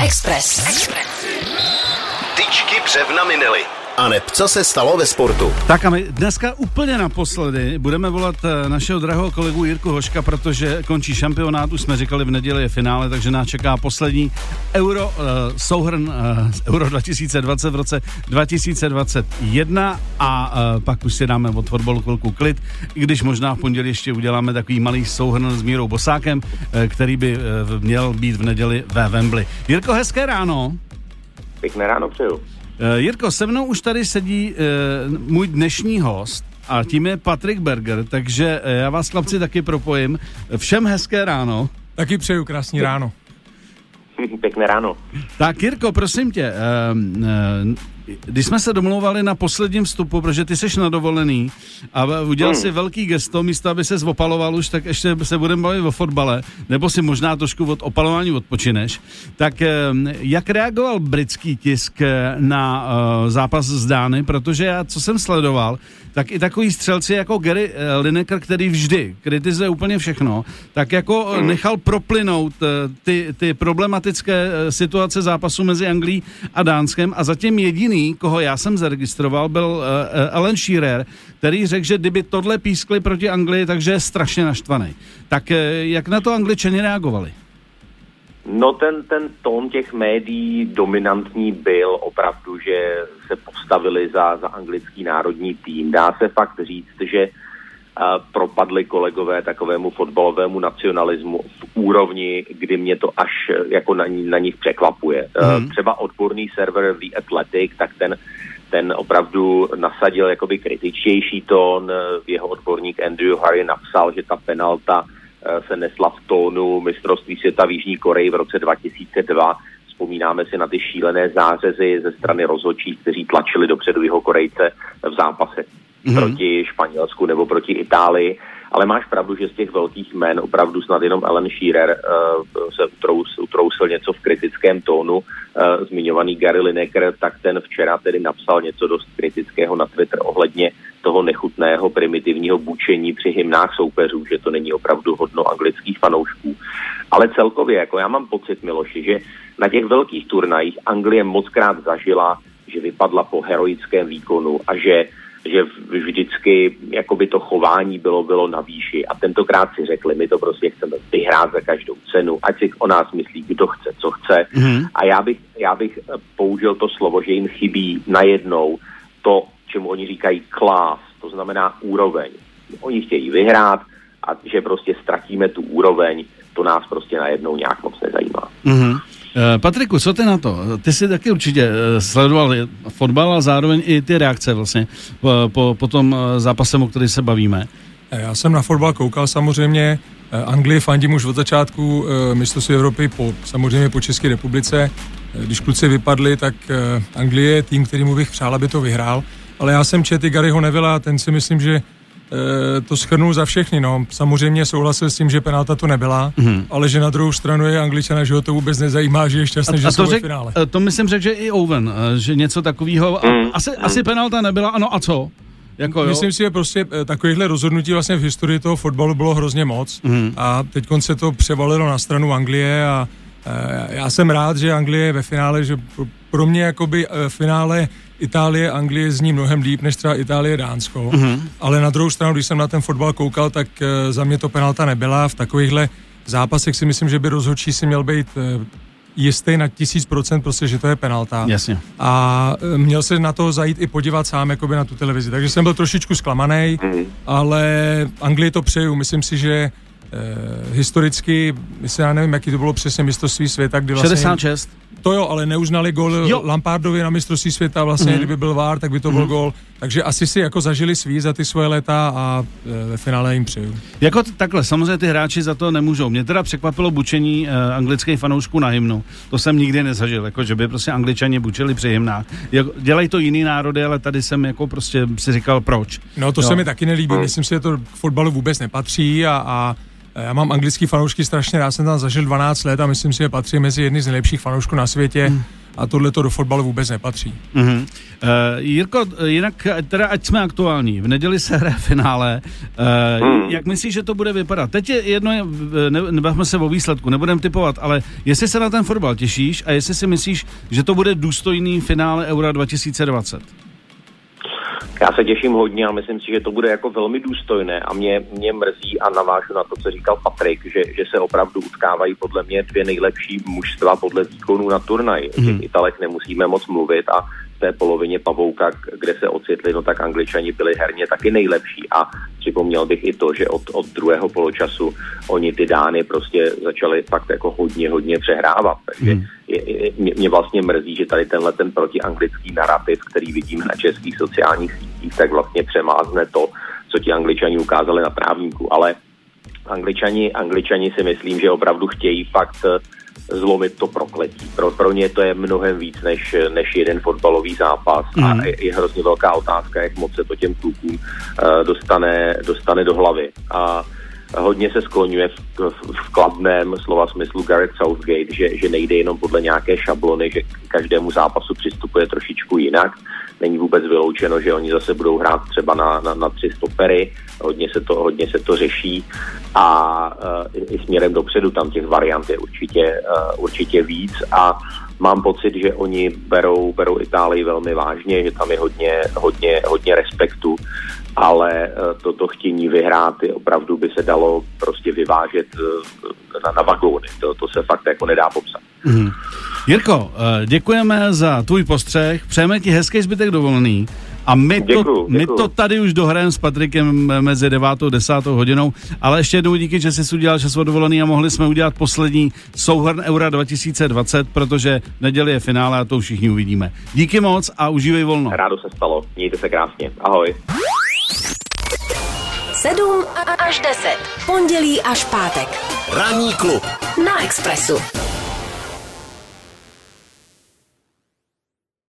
Express. Tyčky břevna minely. A neb, co se stalo ve sportu? Tak a my dneska úplně naposledy budeme volat eh, našeho drahého kolegu Jirku Hoška, protože končí šampionát, už jsme říkali v neděli je finále, takže nás čeká poslední Euro, uh, souhrn uh, Euro 2020 v roce 2021 a uh, pak už si dáme od fotbalu chvilku klid, i když možná v pondělí ještě uděláme takový malý souhrn s Mírou Bosákem, uh, který by uh, měl být v neděli ve Wembley. Jirko, hezké ráno. Pěkné ráno přeju. Uh, Jirko, se mnou už tady sedí uh, můj dnešní host a tím je Patrik Berger, takže uh, já vás chlapci taky propojím. Všem hezké ráno. Taky přeju krásný ráno. Pěkné ráno. Tak Jirko, prosím tě, uh, uh, když jsme se domlouvali na posledním vstupu, protože ty jsi na dovolený a udělal hmm. si velký gesto, místo aby se zopaloval už, tak ještě se budeme bavit o fotbale, nebo si možná trošku od opalování odpočineš. Tak jak reagoval britský tisk na uh, zápas z Dány, protože já, co jsem sledoval, tak i takový střelci jako Gary Lineker, který vždy kritizuje úplně všechno, tak jako hmm. nechal proplynout ty, ty problematické situace zápasu mezi Anglií a Dánskem a zatím jediný jediný, koho já jsem zaregistroval, byl uh, Alan Shearer, který řekl, že kdyby tohle pískli proti Anglii, takže je strašně naštvaný. Tak uh, jak na to angličani reagovali? No ten, ten tón těch médií dominantní byl opravdu, že se postavili za, za anglický národní tým. Dá se fakt říct, že uh, propadli kolegové takovému fotbalovému nacionalismu v úrovni, kdy mě to až jako na, na nich překvapuje. Mm. Třeba odborný server The Athletic, tak ten ten opravdu nasadil jakoby kritičtější tón. Jeho odborník Andrew Harry napsal, že ta penalta se nesla v tónu mistrovství světa v Jižní Koreji v roce 2002. Vzpomínáme si na ty šílené zářezy ze strany rozhodčí, kteří tlačili dopředu jeho Korejce v zápase mm-hmm. proti Španělsku nebo proti Itálii. Ale máš pravdu, že z těch velkých jmen opravdu snad jenom Ellen Shearer uh, se utrous, utrousil něco v kritickém tónu. Uh, zmiňovaný Gary Lineker, tak ten včera tedy napsal něco dost kritického na Twitter ohledně toho nechutného primitivního bučení při hymnách soupeřů, že to není opravdu hodno anglických fanoušků. Ale celkově, jako já mám pocit, Miloši, že na těch velkých turnajích Anglie mockrát zažila, že vypadla po heroickém výkonu a že že vždycky jakoby to chování bylo, bylo na výši a tentokrát si řekli, my to prostě chceme vyhrát za každou cenu, ať si o nás myslí, kdo chce, co chce. Mm-hmm. A já bych, já bych použil to slovo, že jim chybí najednou to, čemu oni říkají class, to znamená úroveň. Oni chtějí vyhrát a že prostě ztratíme tu úroveň, to nás prostě najednou nějak moc nezajímá. Mm-hmm. Patriku, co ty na to? Ty jsi taky určitě eh, sledoval fotbal a zároveň i ty reakce vlastně po, po, po tom eh, zápasem, o který se bavíme. Já jsem na fotbal koukal samozřejmě, Anglii fandím už od začátku mistrovství Evropy, po, samozřejmě po České republice. Když kluci vypadli, tak Anglie je tým, kterýmu bych přál, aby to vyhrál. Ale já jsem četl Garyho Nevilla a ten si myslím, že Eh, to schrnul za všechny. No. Samozřejmě souhlasil s tím, že penalta to nebyla, mm. ale že na druhou stranu je Angličana, že ho to vůbec nezajímá, že je šťastný, a, že a to jsou řek, ve finále. Eh, to myslím řekl, že i Owen, eh, že něco takového. Mm. Asi, asi penalta nebyla, ano a co? Jako, Myslím jo? si, že prostě takovýchhle rozhodnutí vlastně v historii toho fotbalu bylo hrozně moc mm. a teď se to převalilo na stranu Anglie a já jsem rád, že Anglie je ve finále, že pro mě jakoby finále Itálie, Anglie zní mnohem líp než třeba Itálie, Dánsko, mm-hmm. ale na druhou stranu, když jsem na ten fotbal koukal, tak uh, za mě to penalta nebyla. V takovýchhle zápasech si myslím, že by rozhodčí si měl být uh, jistý na tisíc procent, prostě, že to je penalta. Jasně. A uh, měl se na to zajít i podívat sám jakoby na tu televizi. Takže jsem byl trošičku zklamaný, mm. ale Anglii to přeju. Myslím si, že historicky, myslím, já nevím, jaký to bylo přesně mistrovství světa, kdy vlastně... 66. To jo, ale neuznali gol jo. Lampardovi na mistrovství světa, vlastně, mm. kdyby byl VAR, tak by to mm. byl gol. Takže asi si jako zažili svý za ty svoje léta a e, ve finále jim přeju. Jako t- takhle, samozřejmě ty hráči za to nemůžou. Mě teda překvapilo bučení e, anglických fanoušků na hymnu. To jsem nikdy nezažil, jako že by prostě angličani bučili při hymnách. Jako, dělají to jiný národy, ale tady jsem jako prostě si říkal proč. No to jo. se mi taky nelíbí, myslím si, že to k fotbalu vůbec nepatří a, a já mám anglický fanoušky strašně rád, jsem tam zažil 12 let a myslím si, že patří mezi jedny z nejlepších fanoušků na světě. Hmm. a tohle to do fotbalu vůbec nepatří. Mm-hmm. Uh, Jirko, jinak teda ať jsme aktuální, v neděli se hraje finále, uh, hmm. jak myslíš, že to bude vypadat? Teď je jedno, ne, nebavme se o výsledku, nebudeme typovat, ale jestli se na ten fotbal těšíš a jestli si myslíš, že to bude důstojný finále Eura 2020? Já se těším hodně a myslím si, že to bude jako velmi důstojné a mě, mě mrzí a navážu na to, co říkal Patrik, že, že se opravdu utkávají podle mě dvě nejlepší mužstva podle výkonů na turnaj. Hmm. O těch Italech nemusíme moc mluvit a té polovině pavouka, kde se ocitli, no tak Angličani byli herně taky nejlepší a připomněl bych i to, že od, od druhého poločasu oni ty dány prostě začali fakt jako hodně, hodně přehrávat. Takže hmm. je, je, mě, mě vlastně mrzí, že tady tenhle ten protianglický narrativ, který vidíme na českých sociálních sítích, tak vlastně přemázne to, co ti angličani ukázali na trávníku. Ale angličani, angličani si myslím, že opravdu chtějí fakt zlomit to prokletí. Pro, pro ně to je mnohem víc než, než jeden fotbalový zápas mm. a mhm. je, je hrozně velká otázka, jak moc se to těm klukům uh, dostane, dostane do hlavy. A hodně se skloňuje v, v, v kladném slova smyslu Gareth Southgate, že, že nejde jenom podle nějaké šablony, že k každému zápasu přistupuje trošičku jinak. Není vůbec vyloučeno, že oni zase budou hrát třeba na, na, na tři stopery, hodně se to, hodně se to řeší. A uh, i, směrem dopředu tam těch variant je určitě, uh, určitě víc. A mám pocit, že oni berou, berou Itálii velmi vážně, že tam je hodně, hodně, hodně respektu ale eh, toto chtění vyhrát je opravdu by se dalo prostě vyvážet eh, na, na vagóny. To, to se fakt jako nedá popsat. Mm. Jirko, eh, děkujeme za tvůj postřeh, přejeme ti hezký zbytek dovolený. A my, děkuju, to, děkuju. my to tady už dohrajeme s Patrikem mezi 9. a 10. hodinou, ale ještě jednou díky, že jsi udělal čas dovolený a mohli jsme udělat poslední souhrn Eura 2020, protože v neděli je finále a to už všichni uvidíme. Díky moc a užívej volno. Rádo se stalo, mějte se krásně. Ahoj. 7 až 10. Pondělí až pátek. Ranní klub. Na Expressu.